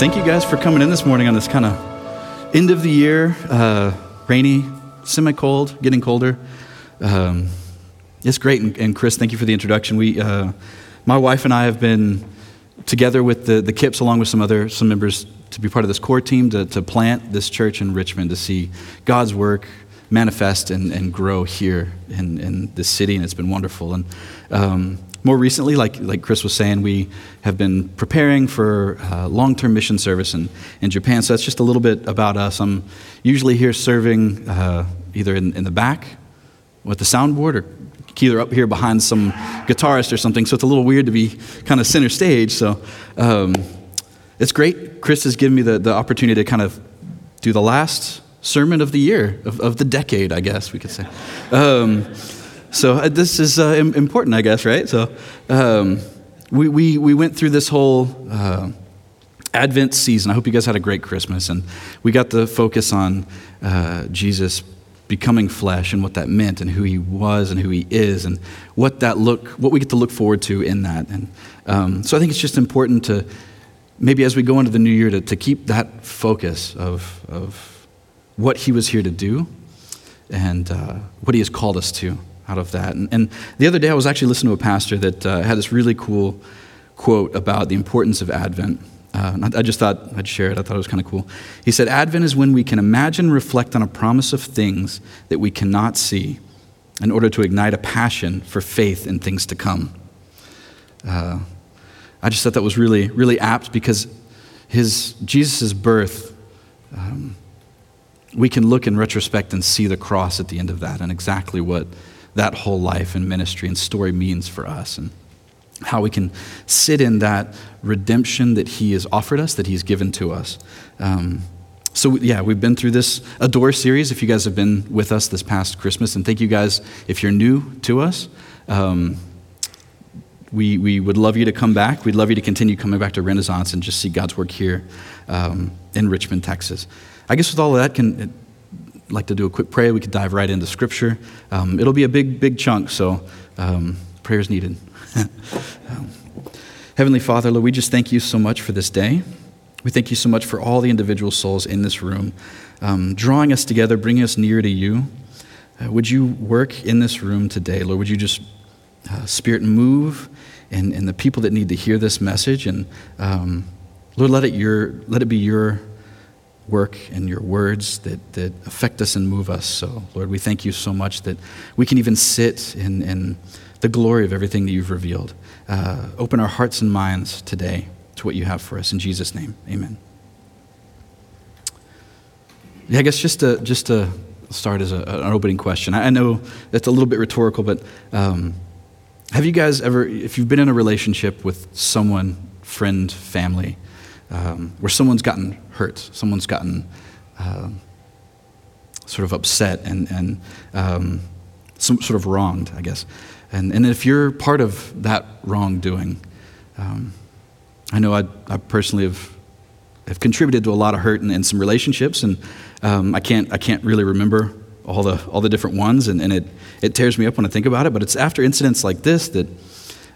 Thank you guys for coming in this morning on this kind of end of the year, uh, rainy, semi cold, getting colder. Um, it's great. And, and, Chris, thank you for the introduction. We, uh, my wife and I have been together with the, the Kipps, along with some other some members, to be part of this core team to, to plant this church in Richmond to see God's work manifest and, and grow here in, in this city. And it's been wonderful. And um, more recently, like, like Chris was saying, we have been preparing for uh, long term mission service in, in Japan. So that's just a little bit about us. I'm usually here serving uh, either in, in the back with the soundboard or either up here behind some guitarist or something. So it's a little weird to be kind of center stage. So um, it's great. Chris has given me the, the opportunity to kind of do the last sermon of the year, of, of the decade, I guess we could say. Um, so uh, this is uh, important, I guess, right? So um, we, we, we went through this whole uh, Advent season. I hope you guys had a great Christmas. And we got to focus on uh, Jesus becoming flesh and what that meant and who he was and who he is and what that look what we get to look forward to in that and um, so i think it's just important to maybe as we go into the new year to, to keep that focus of, of what he was here to do and uh, what he has called us to out of that. And, and the other day, I was actually listening to a pastor that uh, had this really cool quote about the importance of Advent. Uh, I just thought I'd share it. I thought it was kind of cool. He said, Advent is when we can imagine reflect on a promise of things that we cannot see in order to ignite a passion for faith in things to come. Uh, I just thought that was really, really apt because his Jesus' birth, um, we can look in retrospect and see the cross at the end of that and exactly what that whole life and ministry and story means for us and how we can sit in that redemption that he has offered us, that he's given to us. Um, so, yeah, we've been through this Adore series. If you guys have been with us this past Christmas, and thank you guys if you're new to us. Um, we, we would love you to come back. We'd love you to continue coming back to Renaissance and just see God's work here um, in Richmond, Texas. I guess with all of that, can like to do a quick prayer. We could dive right into Scripture. Um, it'll be a big, big chunk, so um, prayers needed. um, Heavenly Father, Lord, we just thank you so much for this day. We thank you so much for all the individual souls in this room, um, drawing us together, bringing us near to you. Uh, would you work in this room today, Lord? Would you just, uh, Spirit, move and, and the people that need to hear this message? And um, Lord, let it, your, let it be your work and your words that, that affect us and move us. So, Lord, we thank you so much that we can even sit in, in the glory of everything that you've revealed. Uh, open our hearts and minds today to what you have for us. In Jesus' name, amen. Yeah, I guess just to, just to start as a, an opening question, I know that's a little bit rhetorical, but um, have you guys ever, if you've been in a relationship with someone, friend, family, um, where someone's gotten hurt, someone's gotten uh, sort of upset and, and um, some sort of wronged, I guess. And, and if you're part of that wrongdoing, um, I know I, I, personally have, have contributed to a lot of hurt in, in some relationships, and um, I, can't, I can't really remember all the, all the different ones, and, and it, it tears me up when I think about it. But it's after incidents like this that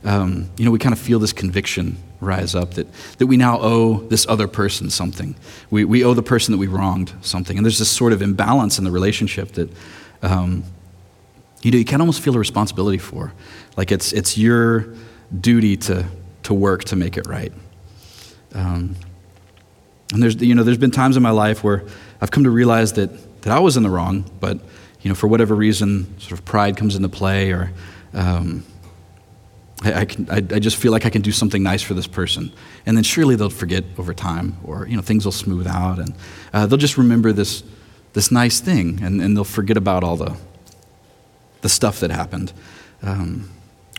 um, you know, we kind of feel this conviction rise up that, that we now owe this other person something. We, we owe the person that we wronged something. And there's this sort of imbalance in the relationship that, um, you know, you can almost feel a responsibility for. Like it's, it's your duty to, to work to make it right. Um, and there's, you know, there's been times in my life where I've come to realize that, that I was in the wrong, but, you know, for whatever reason, sort of pride comes into play or, um, I, can, I, I, just feel like I can do something nice for this person. And then surely they'll forget over time, or you know, things will smooth out, and uh, they'll just remember this, this nice thing, and, and they'll forget about all the, the stuff that happened. Um,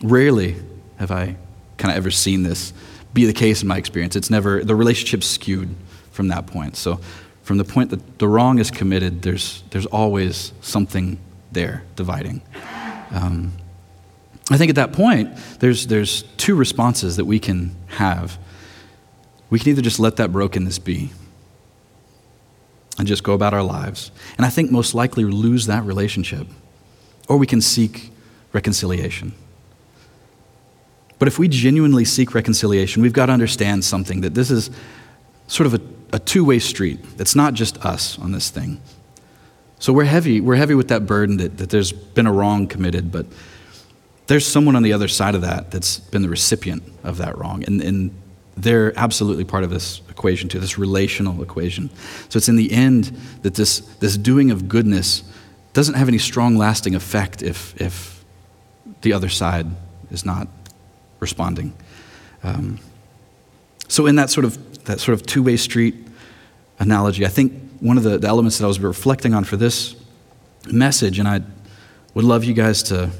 rarely have I kind of ever seen this be the case in my experience. It's never, the relationship's skewed from that point. So, from the point that the wrong is committed, there's, there's always something there dividing. Um, I think at that point, there's, there's two responses that we can have. We can either just let that brokenness be and just go about our lives, and I think most likely lose that relationship, or we can seek reconciliation. But if we genuinely seek reconciliation, we've got to understand something that this is sort of a, a two way street. It's not just us on this thing. So we're heavy, we're heavy with that burden that, that there's been a wrong committed, but there's someone on the other side of that that's been the recipient of that wrong. And, and they're absolutely part of this equation too, this relational equation. So it's in the end that this, this doing of goodness doesn't have any strong lasting effect if, if the other side is not responding. Um, so in that sort of that sort of two-way street analogy, I think one of the, the elements that I was reflecting on for this message, and I would love you guys to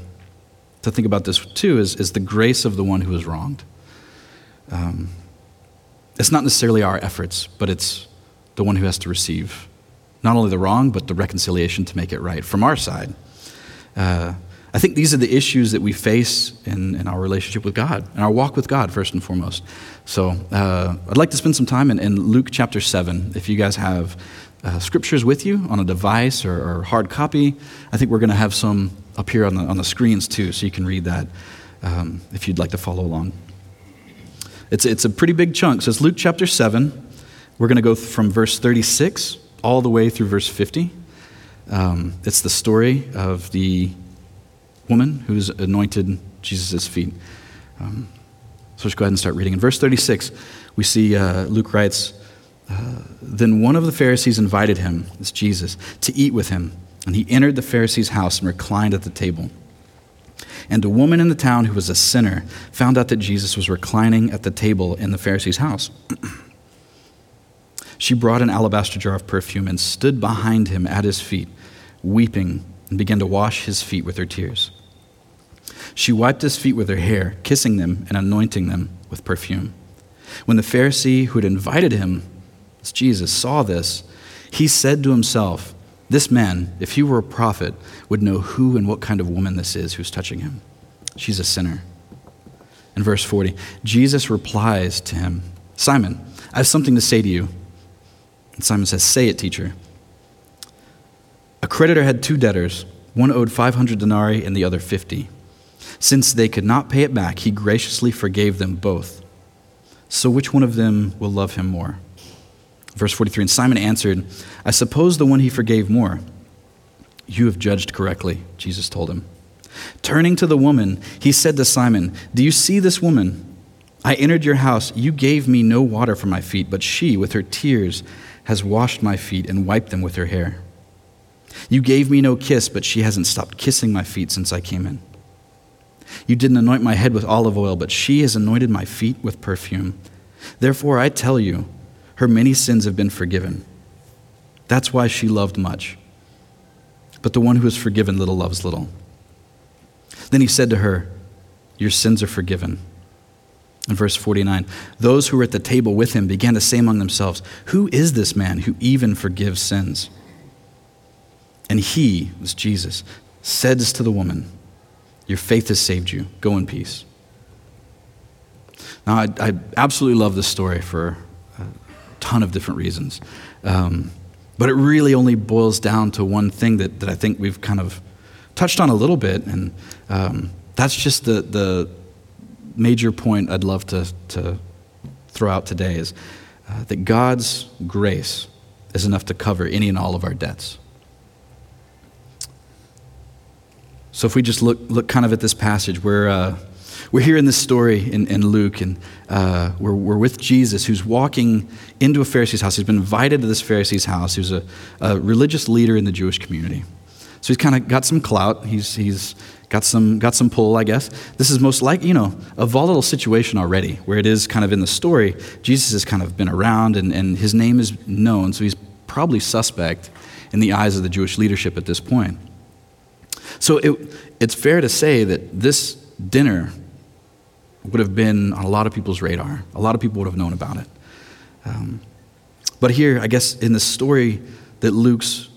to think about this too, is, is the grace of the one who is wronged. Um, it's not necessarily our efforts, but it's the one who has to receive not only the wrong, but the reconciliation to make it right from our side. Uh, I think these are the issues that we face in, in our relationship with God, and our walk with God, first and foremost. So uh, I'd like to spend some time in, in, Luke chapter 7. If you guys have uh, scriptures with you on a device or, or hard copy, I think we're going to have some up here on the, on the screens too, so you can read that um, if you'd like to follow along. It's, it's a pretty big chunk. So it's Luke chapter 7. We're going to go from verse 36 all the way through verse 50. Um, it's the story of the woman who's anointed Jesus' feet. Um, so let's go ahead and start reading. In verse 36, we see uh, Luke writes, uh, Then one of the Pharisees invited him, this Jesus, to eat with him. And he entered the Pharisee's house and reclined at the table. And a woman in the town who was a sinner found out that Jesus was reclining at the table in the Pharisee's house. she brought an alabaster jar of perfume and stood behind him at his feet, weeping, and began to wash his feet with her tears. She wiped his feet with her hair, kissing them and anointing them with perfume. When the Pharisee who had invited him, Jesus, saw this, he said to himself, This man, if he were a prophet, would know who and what kind of woman this is who's touching him. She's a sinner. In verse 40, Jesus replies to him, Simon, I have something to say to you. And Simon says, Say it, teacher. A creditor had two debtors. One owed 500 denarii and the other 50. Since they could not pay it back, he graciously forgave them both. So which one of them will love him more? Verse 43 And Simon answered, I suppose the one he forgave more. You have judged correctly, Jesus told him. Turning to the woman, he said to Simon, Do you see this woman? I entered your house. You gave me no water for my feet, but she, with her tears, has washed my feet and wiped them with her hair. You gave me no kiss, but she hasn't stopped kissing my feet since I came in. You didn't anoint my head with olive oil, but she has anointed my feet with perfume. Therefore, I tell you, her many sins have been forgiven. That's why she loved much. But the one who is forgiven little loves little. Then he said to her, Your sins are forgiven. In verse 49, those who were at the table with him began to say among themselves, Who is this man who even forgives sins? And he, was Jesus, says to the woman, your faith has saved you. Go in peace. Now, I, I absolutely love this story for ton of different reasons. Um, but it really only boils down to one thing that, that I think we've kind of touched on a little bit, and um, that's just the, the major point I'd love to, to throw out today is uh, that God's grace is enough to cover any and all of our debts. So if we just look, look kind of at this passage, we're, uh, we're here in this story in, in Luke, and uh, we're, we're with Jesus who's walking into a Pharisee's house. He's been invited to this Pharisee's house, who's a, a religious leader in the Jewish community. So he's kind of got some clout. He's, he's got, some, got some pull, I guess. This is most like, you know, a volatile situation already, where it is kind of in the story. Jesus has kind of been around, and, and his name is known, so he's probably suspect in the eyes of the Jewish leadership at this point. So it, it's fair to say that this dinner would have been on a lot of people's radar. A lot of people would have known about it. Um, but here, I guess, in the story that Luke's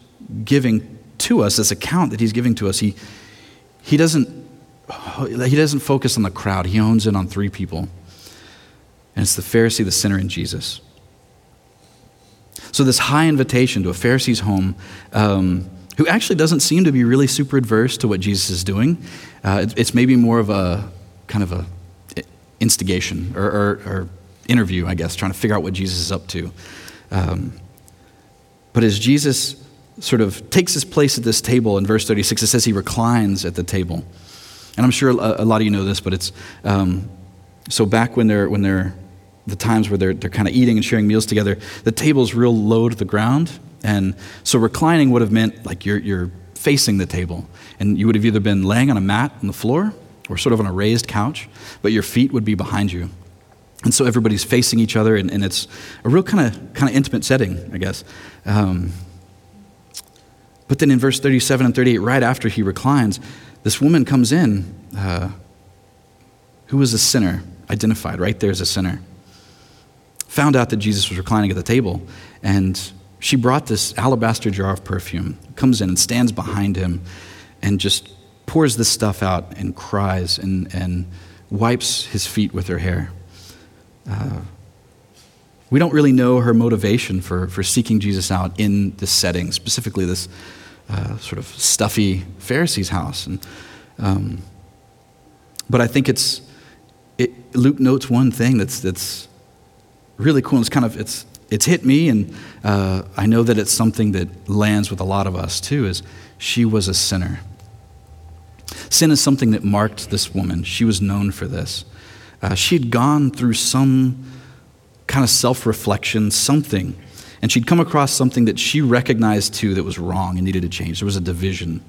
giving to us, this account that he's giving to us, he, he, doesn't, he doesn't focus on the crowd. He hones in on three people. And it's the Pharisee, the sinner, and Jesus. So, this high invitation to a Pharisee's home, um, who actually doesn't seem to be really super adverse to what Jesus is doing, uh, it's maybe more of a kind of a instigation or, or, or, interview, I guess, trying to figure out what Jesus is up to. Um, but as Jesus sort of takes his place at this table in verse 36, it says he reclines at the table. And I'm sure a, a lot of you know this, but it's um, so back when they're, when they're the times where they're, they're kind of eating and sharing meals together, the table's real low to the ground. And so reclining would have meant like you're, you're facing the table. And you would have either been laying on a mat on the floor or sort of on a raised couch, but your feet would be behind you. And so everybody's facing each other, and, and it's a real kind of kind of intimate setting, I guess. Um, but then in verse 37 and 38, right after he reclines, this woman comes in uh, who was a sinner, identified right there as a sinner. Found out that Jesus was reclining at the table, and she brought this alabaster jar of perfume, comes in and stands behind him, and just pours this stuff out and cries and, and wipes his feet with her hair. Uh, we don't really know her motivation for, for seeking Jesus out in this setting, specifically this uh, sort of stuffy Pharisee's house. And, um, but I think it's, it, Luke notes one thing that's, that's really cool. It's kind of, it's, it's hit me, and uh, I know that it's something that lands with a lot of us too, is she was a sinner. Sin is something that marked this woman. She was known for this. Uh, she had gone through some kind of self reflection, something, and she'd come across something that she recognized too that was wrong and needed to change. There was a division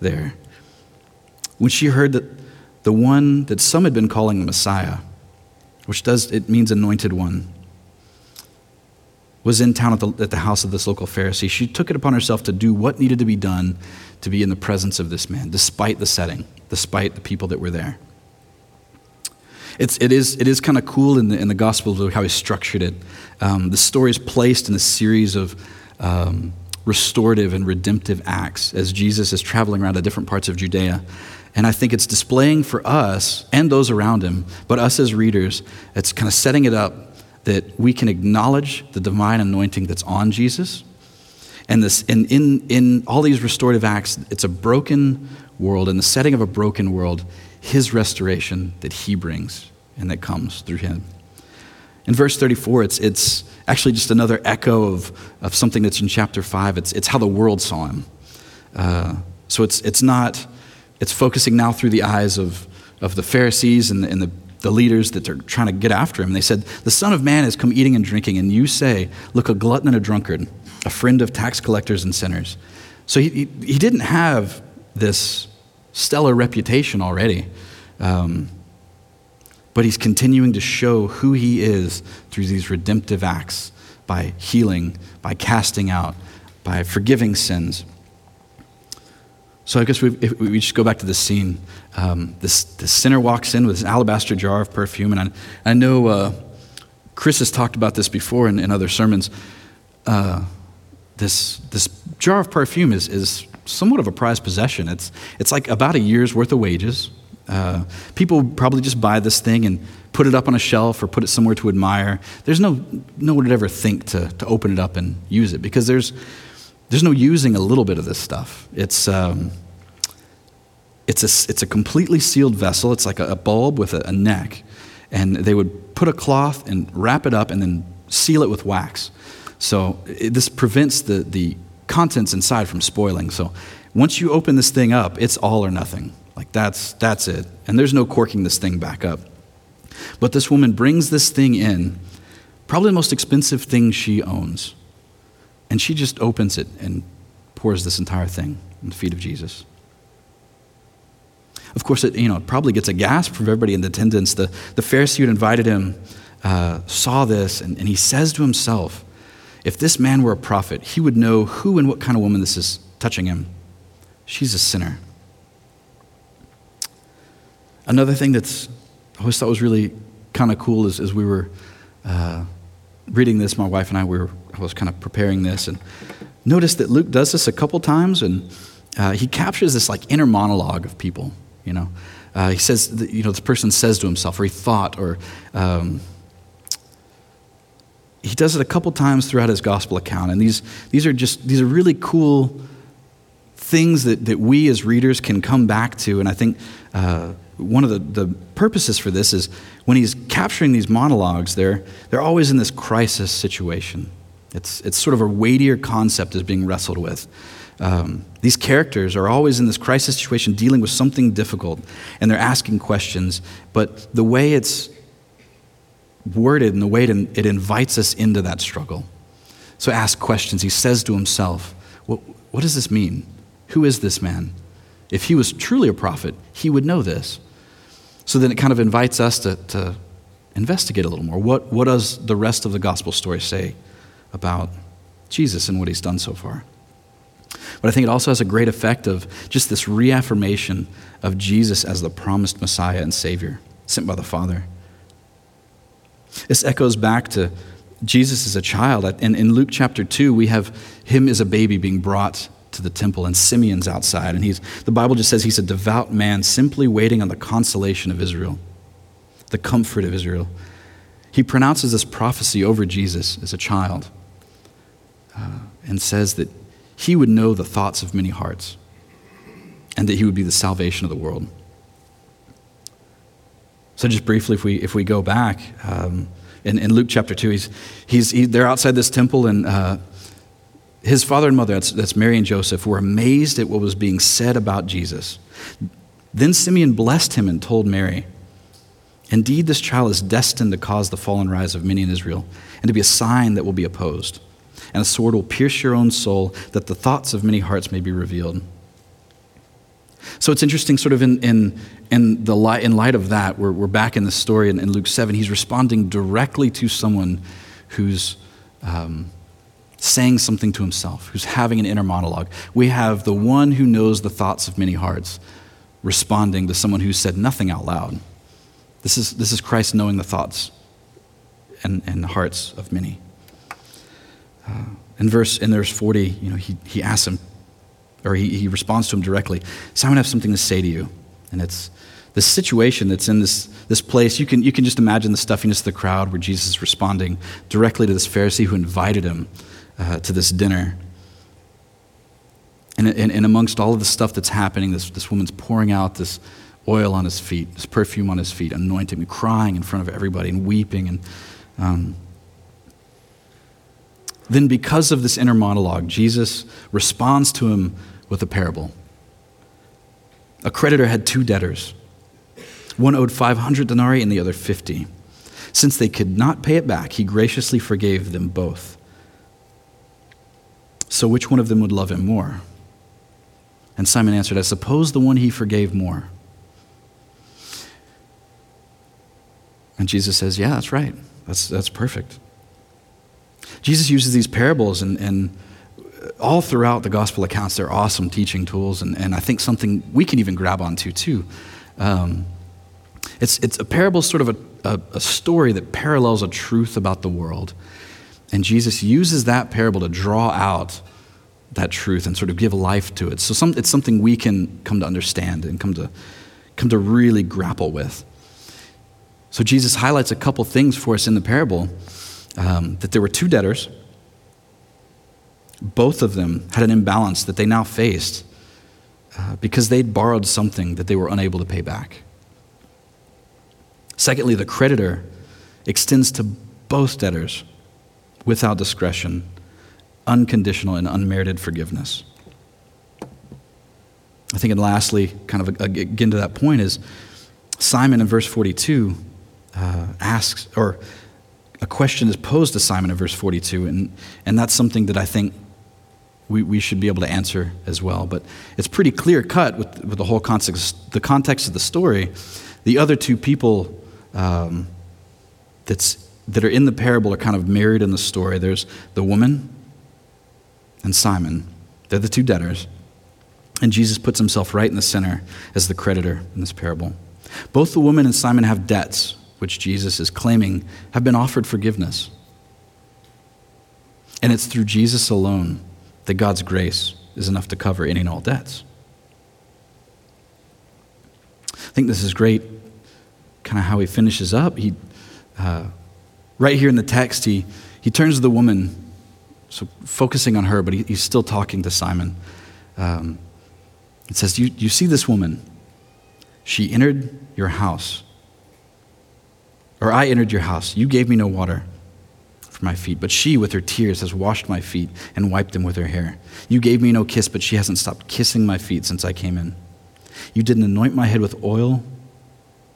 there. When she heard that the one that some had been calling the Messiah, which does, it means anointed one, was in town at the, at the house of this local Pharisee, she took it upon herself to do what needed to be done to be in the presence of this man, despite the setting, despite the people that were there. It's, it is, it is kind of cool in the, in the Gospel of how he structured it. Um, the story is placed in a series of um, restorative and redemptive acts as Jesus is traveling around to different parts of Judea. And I think it's displaying for us and those around him, but us as readers, it's kind of setting it up that we can acknowledge the divine anointing that's on Jesus. And, this, and in, in all these restorative acts, it's a broken world. In the setting of a broken world, his restoration that he brings and that comes through him. In verse 34, it's, it's actually just another echo of, of something that's in chapter 5. It's, it's how the world saw him. Uh, so it's, it's not, it's focusing now through the eyes of, of the Pharisees and the, and the the leaders that are trying to get after him. They said, The Son of Man has come eating and drinking, and you say, Look, a glutton and a drunkard, a friend of tax collectors and sinners. So he, he, didn't have this stellar reputation already. Um, but he's continuing to show who he is through these redemptive acts by healing, by casting out, by forgiving sins. So I guess we, we just go back to this scene. Um, this, this sinner walks in with this alabaster jar of perfume, and I, I know uh, Chris has talked about this before in, in other sermons. Uh, this, this jar of perfume is, is somewhat of a prized possession. It's, it's like about a year's worth of wages. Uh, people probably just buy this thing and put it up on a shelf or put it somewhere to admire. There's no, no one would ever think to, to open it up and use it because there's, there's no using a little bit of this stuff. It's, um, it's, a, it's a completely sealed vessel. It's like a, a bulb with a, a neck. And they would put a cloth and wrap it up and then seal it with wax. So it, this prevents the, the contents inside from spoiling. So once you open this thing up, it's all or nothing. Like that's, that's it. And there's no corking this thing back up. But this woman brings this thing in, probably the most expensive thing she owns. And she just opens it and pours this entire thing on the feet of Jesus. Of course, it, you know, it probably gets a gasp from everybody in the attendance. The, the Pharisee who invited him uh, saw this, and, and he says to himself, if this man were a prophet, he would know who and what kind of woman this is touching him. She's a sinner. Another thing that's I always thought was really kind of cool is as we were uh, reading this, my wife and I, we were, I was kind of preparing this, and noticed that Luke does this a couple times, and uh, he captures this like inner monologue of people, you know. Uh, he says, that, you know, this person says to himself, or he thought, or um, he does it a couple times throughout his gospel account. And these, these are just, these are really cool things that, that we as readers can come back to. And I think uh, one of the, the purposes for this is when he's capturing these monologues, they're, they're always in this crisis situation. It's, it's sort of a weightier concept is being wrestled with. Um, these characters are always in this crisis situation dealing with something difficult, and they're asking questions, but the way it's worded and the way it, it invites us into that struggle. So ask questions. He says to himself, what, what does this mean? Who is this man? If he was truly a prophet, he would know this. So then it kind of invites us to, to investigate a little more. What, what does the rest of the gospel story say about Jesus and what he's done so far? But I think it also has a great effect of just this reaffirmation of Jesus as the promised Messiah and Savior sent by the Father. This echoes back to Jesus as a child. In, in Luke chapter 2, we have him as a baby being brought to the temple, and Simeon's outside. And he's, the Bible just says he's a devout man simply waiting on the consolation of Israel, the comfort of Israel. He pronounces this prophecy over Jesus as a child uh, and says that he would know the thoughts of many hearts and that he would be the salvation of the world. So, just briefly, if we, if we go back, um, in, in Luke chapter 2, he's, he's, he, they're outside this temple, and uh, his father and mother, that's, that's Mary and Joseph, were amazed at what was being said about Jesus. Then Simeon blessed him and told Mary, Indeed, this child is destined to cause the fall and rise of many in Israel, and to be a sign that will be opposed and a sword will pierce your own soul, that the thoughts of many hearts may be revealed. So it's interesting, sort of in, in, in, the light, in light of that, we're, we're back in the story in, in Luke 7. He's responding directly to someone who's um, saying something to himself, who's having an inner monologue. We have the one who knows the thoughts of many hearts responding to someone who said nothing out loud. This is, this is Christ knowing the thoughts and, and the hearts of many. Uh, in verse in verse 40, you know, he, he asks him, or he, he responds to him directly, Simon, I have something to say to you. And it's the situation that's in this, this place. You can, you can just imagine the stuffiness of the crowd where Jesus is responding directly to this Pharisee who invited him uh, to this dinner. And, and, and, amongst all of the stuff that's happening, this, this woman's pouring out this oil on his feet, this perfume on his feet, anointing him, crying in front of everybody and weeping. And um, then, because of this inner monologue, Jesus responds to him with a parable. A creditor had two debtors. One owed 500 denarii and the other 50. Since they could not pay it back, he graciously forgave them both. So, which one of them would love him more? And Simon answered, I suppose the one he forgave more. And Jesus says, Yeah, that's right. That's, that's perfect. Jesus uses these parables and, and all throughout the gospel accounts, they're awesome teaching tools, and, and I think something we can even grab onto too. Um, it's, it's a parable, sort of a, a, a, story that parallels a truth about the world. And Jesus uses that parable to draw out that truth and sort of give life to it. So some, it's something we can come to understand and come to, come to really grapple with. So Jesus highlights a couple things for us in the parable um, that there were two debtors. Both of them had an imbalance that they now faced uh, because they'd borrowed something that they were unable to pay back. Secondly, the creditor extends to both debtors without discretion, unconditional and unmerited forgiveness. I think, and lastly, kind of again to that point, is Simon in verse 42 uh, asks, or a question is posed to Simon in verse 42, and, and that's something that I think we, we should be able to answer as well. But it's pretty clear cut with, with the whole context, the context of the story. The other two people um, that's, that are in the parable are kind of married in the story. There's the woman and Simon, they're the two debtors. And Jesus puts himself right in the center as the creditor in this parable. Both the woman and Simon have debts, which Jesus is claiming have been offered forgiveness. And it's through Jesus alone that God's grace is enough to cover any and all debts. I think this is great, kind of how he finishes up. He, uh, right here in the text, he, he turns to the woman, so focusing on her, but he, he's still talking to Simon. Um, it says, you, you see this woman? She entered your house. Or I entered your house. You gave me no water for my feet, but she, with her tears, has washed my feet and wiped them with her hair. You gave me no kiss, but she hasn't stopped kissing my feet since I came in. You didn't anoint my head with oil,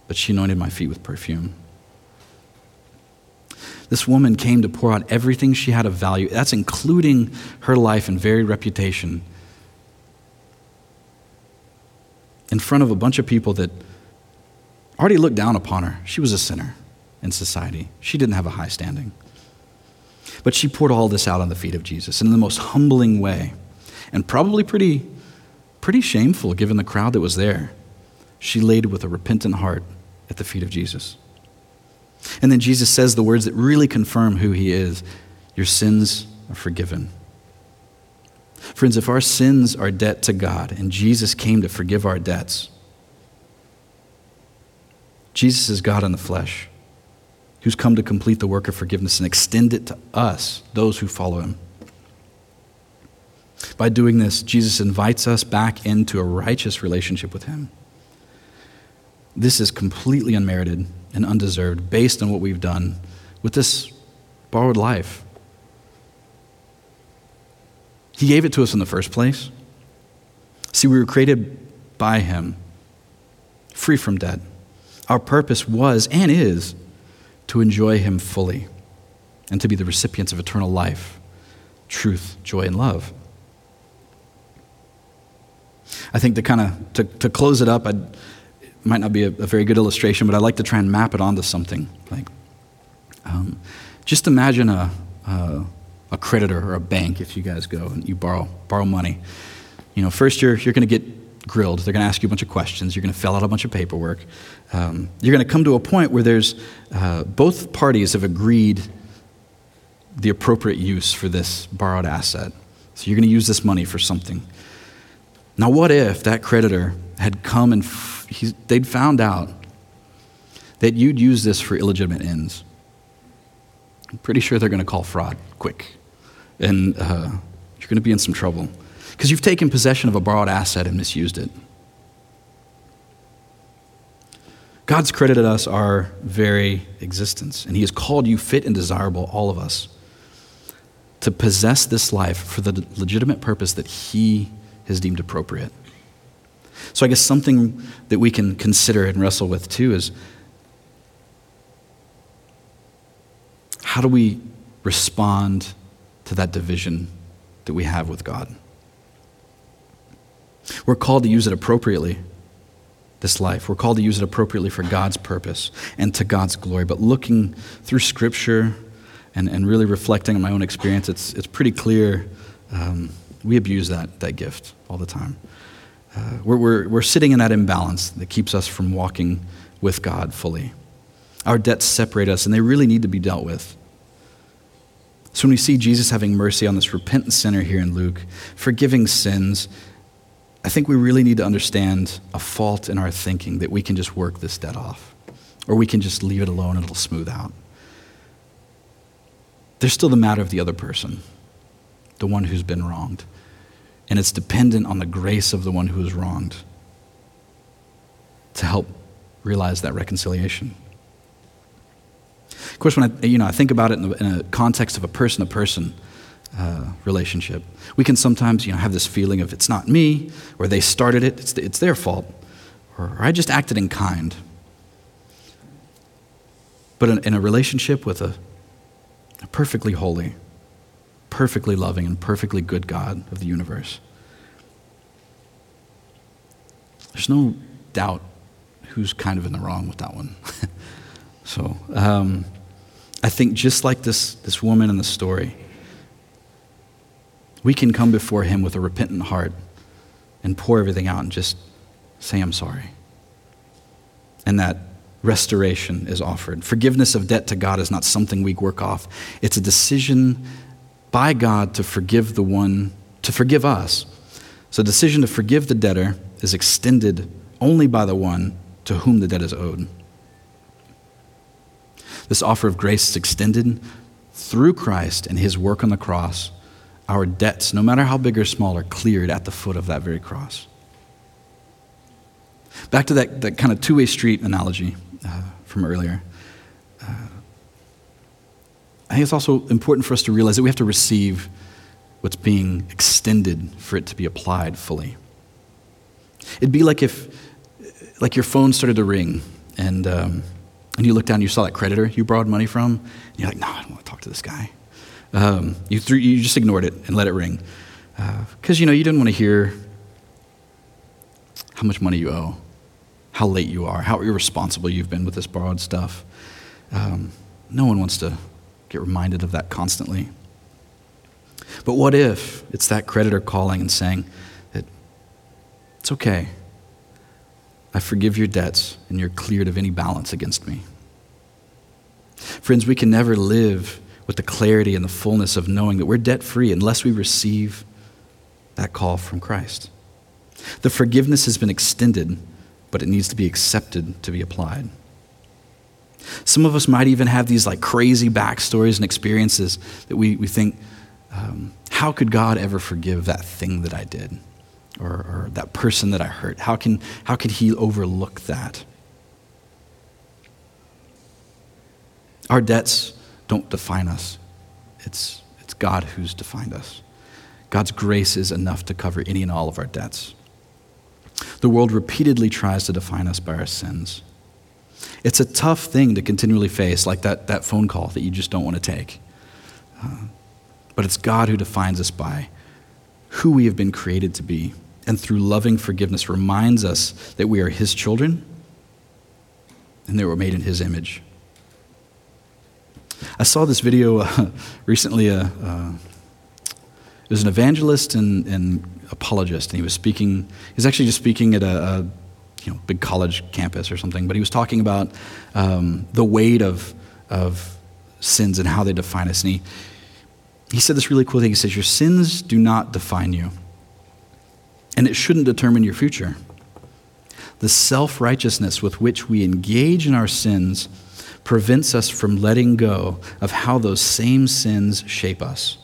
but she anointed my feet with perfume. This woman came to pour out everything she had of value. That's including her life and very reputation in front of a bunch of people that already looked down upon her. She was a sinner in society, she didn't have a high standing. But she poured all this out on the feet of Jesus in the most humbling way, and probably pretty pretty shameful given the crowd that was there. She laid with a repentant heart at the feet of Jesus. And then Jesus says the words that really confirm who he is Your sins are forgiven. Friends, if our sins are debt to God and Jesus came to forgive our debts, Jesus is God in the flesh who's come to complete the work of forgiveness and extend it to us, those who follow him. By doing this, Jesus invites us back into a righteous relationship with Him. This is completely unmerited and undeserved based on what we've done with this borrowed life. He gave it to us in the first place. See, we were created by Him, free from debt. Our purpose was and is to enjoy Him fully and to be the recipients of eternal life, truth, joy, and love. I think to kind of to, to close it up, I'd, might not be a, a, very good illustration, but I like to try and map it onto something. Like, um, just imagine a, a, a creditor or a bank. If you guys go and you borrow borrow money, you know, first you're you're going to get grilled. They're going to ask you a bunch of questions. You're going to fill out a bunch of paperwork. Um, you're going to come to a point where there's uh, both parties have agreed the appropriate use for this borrowed asset. So you're going to use this money for something. Now, what if that creditor had come and they'd found out that you'd use this for illegitimate ends? I'm pretty sure they're going to call fraud quick. And uh, you're going to be in some trouble because you've taken possession of a borrowed asset and misused it. God's credited us our very existence, and He has called you fit and desirable, all of us, to possess this life for the legitimate purpose that He has deemed appropriate. So I guess something that we can consider and wrestle with too is how do we respond to that division that we have with God? We're called to use it appropriately, this life. We're called to use it appropriately for God's purpose and to God's glory. But looking through Scripture and, and really reflecting on my own experience, it's, it's pretty clear um, we abuse that, that gift all the time. Uh, we're, we're, we're sitting in that imbalance that keeps us from walking with God fully. Our debts separate us, and they really need to be dealt with. So when we see Jesus having mercy on this repentant sinner here in Luke, forgiving sins, I think we really need to understand a fault in our thinking that we can just work this debt off, or we can just leave it alone and it'll smooth out. There's still the matter of the other person, the one who's been wronged and it's dependent on the grace of the one who is wronged to help realize that reconciliation. Of course, when I, you know, I think about it in, the, in a context of a person to person uh, relationship, we can sometimes you know, have this feeling of it's not me, or they started it, it's, it's their fault, or, or I just acted in kind. But in, in a relationship with a, a perfectly holy, perfectly loving and perfectly good God of the universe. There's no doubt who's kind of in the wrong with that one. so um, I think just like this, this woman in the story, we can come before him with a repentant heart and pour everything out and just say, I'm sorry. and that restoration is offered. Forgiveness of debt to God is not something we work off, it's a decision by God to forgive the one, to forgive us. So, the decision to forgive the debtor is extended only by the one to whom the debt is owed. This offer of grace is extended through Christ and his work on the cross. Our debts, no matter how big or small, are cleared at the foot of that very cross. Back to that, that kind of two way street analogy uh, from earlier. I think it's also important for us to realize that we have to receive what's being extended for it to be applied fully. It'd be like if, like your phone started to ring, and um, and you look down, and you saw that creditor you borrowed money from, and you're like, no, I don't want to talk to this guy. Um, you threw, you just ignored it and let it ring, because uh, you know you didn't want to hear how much money you owe how late you are, how irresponsible you've been with this borrowed stuff. Um, no one wants to get reminded of that constantly. But what if it's that creditor calling and saying that it's okay, I forgive your debts and you're cleared of any balance against me? Friends, we can never live with the clarity and the fullness of knowing that we're debt free unless we receive that call from Christ. The forgiveness has been extended but it needs to be accepted to be applied. Some of us might even have these like crazy backstories and experiences that we, we think, um, how could God ever forgive that thing that I did? Or, or that person that I hurt? How, can, how could He overlook that? Our debts don't define us, it's, it's God who's defined us. God's grace is enough to cover any and all of our debts. The world repeatedly tries to define us by our sins. It's a tough thing to continually face, like that, that phone call that you just don't want to take. Uh, but it's God who defines us by who we have been created to be, and through loving forgiveness reminds us that we are His children and that we're made in His image. I saw this video uh, recently. Uh, uh, it was an evangelist and, and apologist, and he was speaking. He was actually just speaking at a, a you know big college campus or something, but he was talking about um, the weight of of sins and how they define us. And he he said this really cool thing. He says, "Your sins do not define you, and it shouldn't determine your future." The self righteousness with which we engage in our sins prevents us from letting go of how those same sins shape us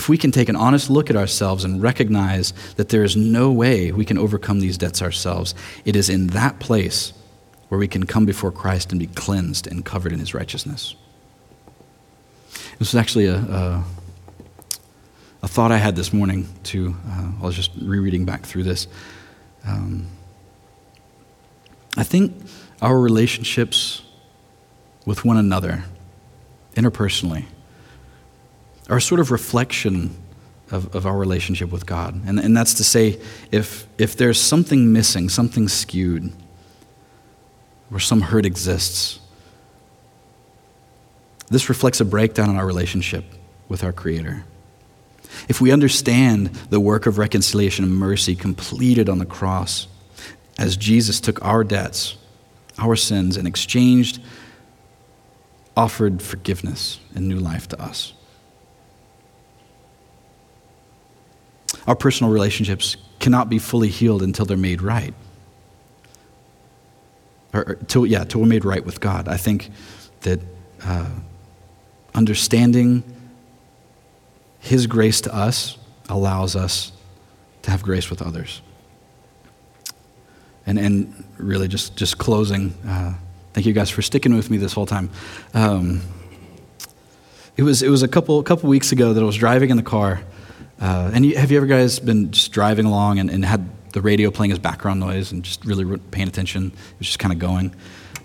if we can take an honest look at ourselves and recognize that there is no way we can overcome these debts ourselves, it is in that place where we can come before Christ and be cleansed and covered in his righteousness. This was actually a, a, a thought I had this morning, too. Uh, I was just rereading back through this. Um, I think our relationships with one another, interpersonally, are a sort of reflection of, of our relationship with God. And, and that's to say, if, if there's something missing, something skewed, where some hurt exists, this reflects a breakdown in our relationship with our Creator. If we understand the work of reconciliation and mercy completed on the cross, as Jesus took our debts, our sins, and exchanged, offered forgiveness and new life to us. Our personal relationships cannot be fully healed until they're made right. Or, or till, yeah, till we're made right with God. I think that uh, understanding His grace to us allows us to have grace with others. And, and really, just, just closing, uh, thank you guys for sticking with me this whole time. Um, it was, it was a couple, couple weeks ago that I was driving in the car uh, and you, have you ever guys been just driving along and, and, had the radio playing as background noise and just really paying attention? It was just kind of going.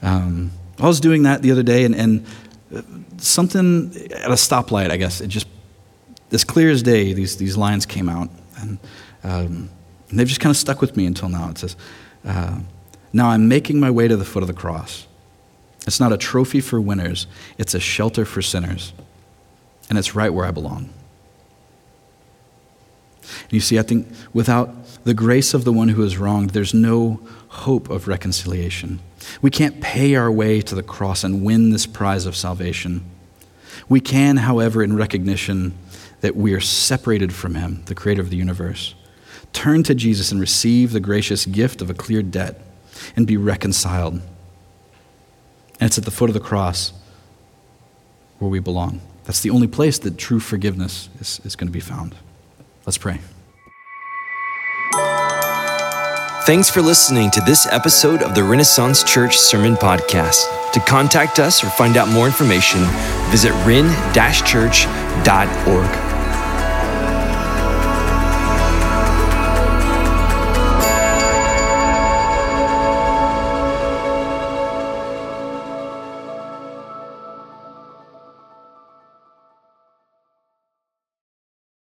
Um, I was doing that the other day, and, and uh, something at a stoplight, I guess, it just, as clear as day, these, these lines came out. And, um, and they've just kind of stuck with me until now. It says, uh, Now I'm making my way to the foot of the cross. It's not a trophy for winners, it's a shelter for sinners. And it's right where I belong. You see, I think without the grace of the one who is wronged, there's no hope of reconciliation. We can't pay our way to the cross and win this prize of salvation. We can, however, in recognition that we are separated from Him, the creator of the universe, turn to Jesus and receive the gracious gift of a clear debt and be reconciled. And it's at the foot of the cross where we belong. That's the only place that true forgiveness is, is going to be found. Let's pray. Thanks for listening to this episode of the Renaissance Church Sermon Podcast. To contact us or find out more information, visit ren-church.org.